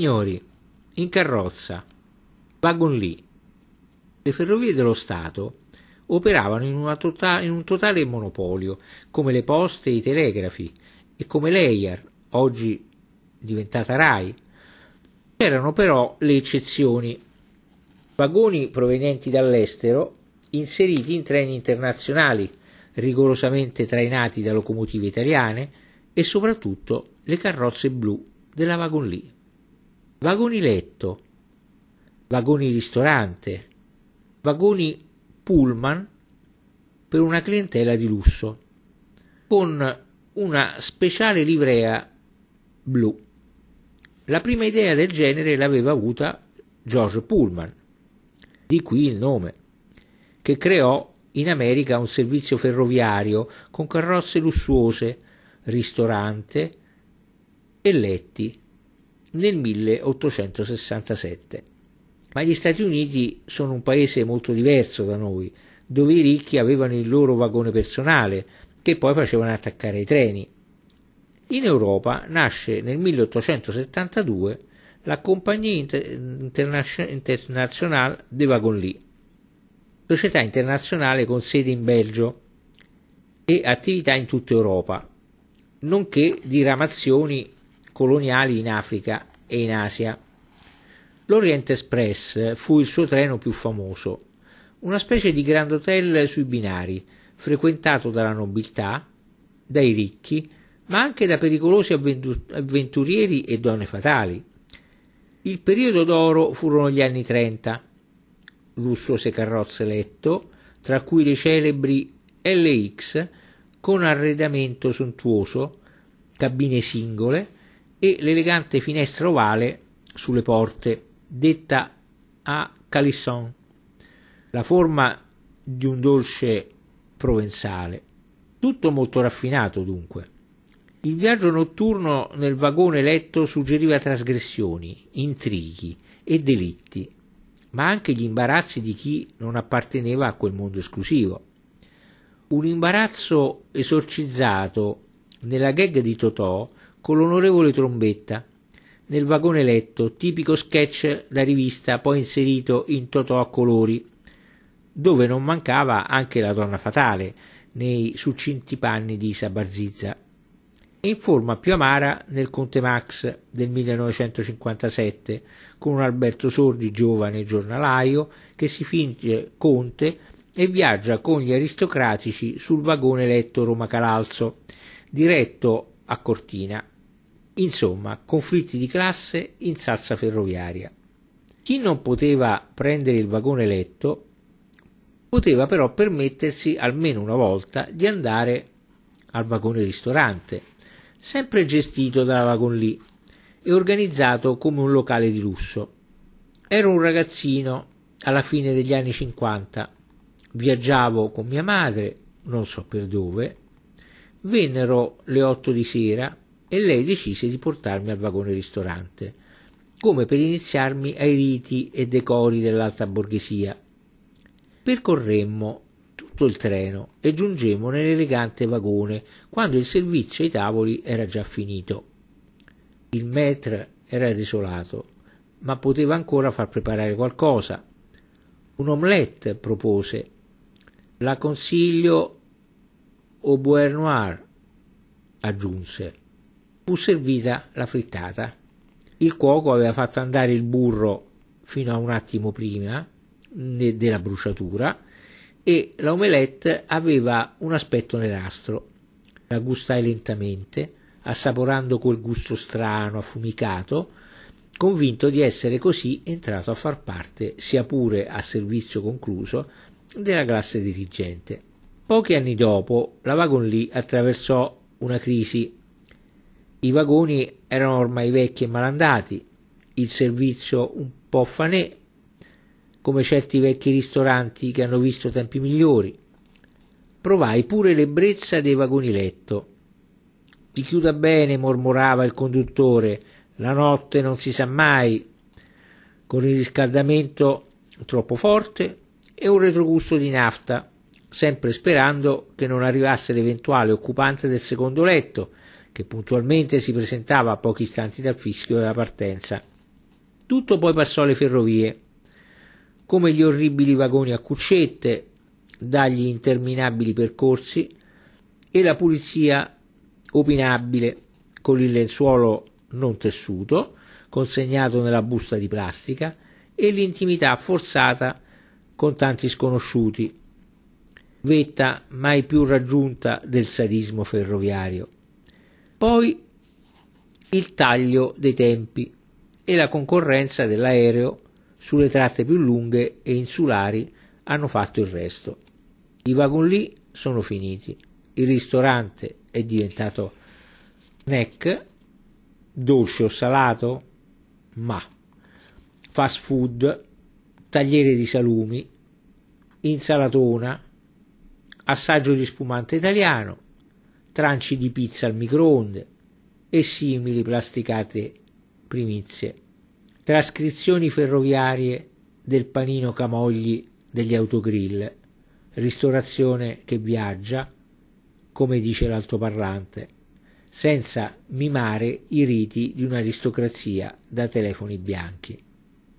Signori, in carrozza, wagon lì, le ferrovie dello Stato operavano in, tota-, in, un totale monopolio, come le poste e i telegrafi, e come l'EIAR, oggi diventata RAI. C'erano però le eccezioni. Vagoni provenienti dall'estero inseriti in treni internazionali, rigorosamente trainati da locomotive italiane e soprattutto le carrozze blu della Vagon Lì. Vagoni letto, vagoni ristorante, vagoni pullman per una clientela di lusso, con una speciale livrea blu. La prima idea del genere l'aveva avuta George Pullman, di qui il nome, che creò in America un servizio ferroviario con carrozze lussuose, ristorante e letti nel 1867. Ma gli Stati Uniti sono un paese molto diverso da noi, dove i ricchi avevano il loro vagone personale, che poi facevano attaccare i treni. In Europa nasce nel 1872 la Compagnie Internationale de Wagon-Lit, società internazionale con sede in Belgio e attività in tutta Europa, nonché diramazioni coloniali in Africa e in Asia. L'Orient Express fu il suo treno più famoso, una specie di grand hotel sui binari, frequentato dalla nobiltà, dai ricchi, ma anche da pericolosi avventurieri e donne fatali. Il periodo d'oro furono gli anni 30, lussuose carrozze letto, tra cui le celebri LX con arredamento sontuoso, cabine singole e l'elegante finestra ovale sulle porte, detta a calisson, la forma di un dolce provenzale. Tutto molto raffinato dunque. Il viaggio notturno nel vagone letto suggeriva trasgressioni, intrighi e delitti, ma anche gli imbarazzi di chi non apparteneva a quel mondo esclusivo. Un imbarazzo esorcizzato nella gag di Totò con l'onorevole Trombetta, nel vagone letto, tipico sketch da rivista poi inserito in Totò a colori, dove non mancava anche la donna fatale nei succinti panni di Isa Barzizza. E in forma più amara nel Conte Max del 1957, con un Alberto Sordi giovane giornalaio che si finge conte e viaggia con gli aristocratici sul vagone letto Roma Calalzo, diretto a Cortina. Insomma, conflitti di classe in salsa ferroviaria. Chi non poteva prendere il vagone letto poteva però permettersi almeno una volta di andare al vagone ristorante sempre gestito dalla Vagon Lì e organizzato come un locale di lusso. Ero un ragazzino alla fine degli anni 50, viaggiavo con mia madre, non so per dove, vennero le otto di sera e lei decise di portarmi al vagone ristorante, come per iniziarmi ai riti e decori dell'alta borghesia. Percorremmo tutto il treno e giungemmo nell'elegante vagone quando il servizio ai tavoli era già finito. Il maître era desolato, ma poteva ancora far preparare qualcosa. Un omelette propose. La consiglio au beurre noir, aggiunse. Fu servita la frittata. Il cuoco aveva fatto andare il burro fino a un attimo prima della bruciatura e la omelette aveva un aspetto nerastro. La gustai lentamente, assaporando quel gusto strano, affumicato, convinto di essere così entrato a far parte, sia pure a servizio concluso, della classe dirigente. Pochi anni dopo la Vagon Lee attraversò una crisi. I vagoni erano ormai vecchi e malandati, il servizio un po' fanè come certi vecchi ristoranti che hanno visto tempi migliori. Provai pure l'ebbrezza dei vagoni letto. Si chiuda bene, mormorava il conduttore, la notte non si sa mai, con il riscaldamento troppo forte e un retrogusto di nafta, sempre sperando che non arrivasse l'eventuale occupante del secondo letto, che puntualmente si presentava a pochi istanti dal fischio della partenza. Tutto poi passò alle ferrovie, come gli orribili vagoni a cuccette, dagli interminabili percorsi e la pulizia opinabile con il lenzuolo non tessuto, consegnato nella busta di plastica, e l'intimità forzata con tanti sconosciuti, vetta mai più raggiunta del sadismo ferroviario. Poi il taglio dei tempi e la concorrenza dell'aereo sulle tratte più lunghe e insulari hanno fatto il resto. I wagon lì sono finiti, il ristorante è diventato snack, dolce o salato, ma fast food, tagliere di salumi, insalatona, assaggio di spumante italiano, tranci di pizza al microonde e simili plasticate primizie, trascrizioni ferroviarie del panino Camogli degli autogrill, ristorazione che viaggia, come dice l'altoparlante, senza mimare i riti di un'aristocrazia da telefoni bianchi.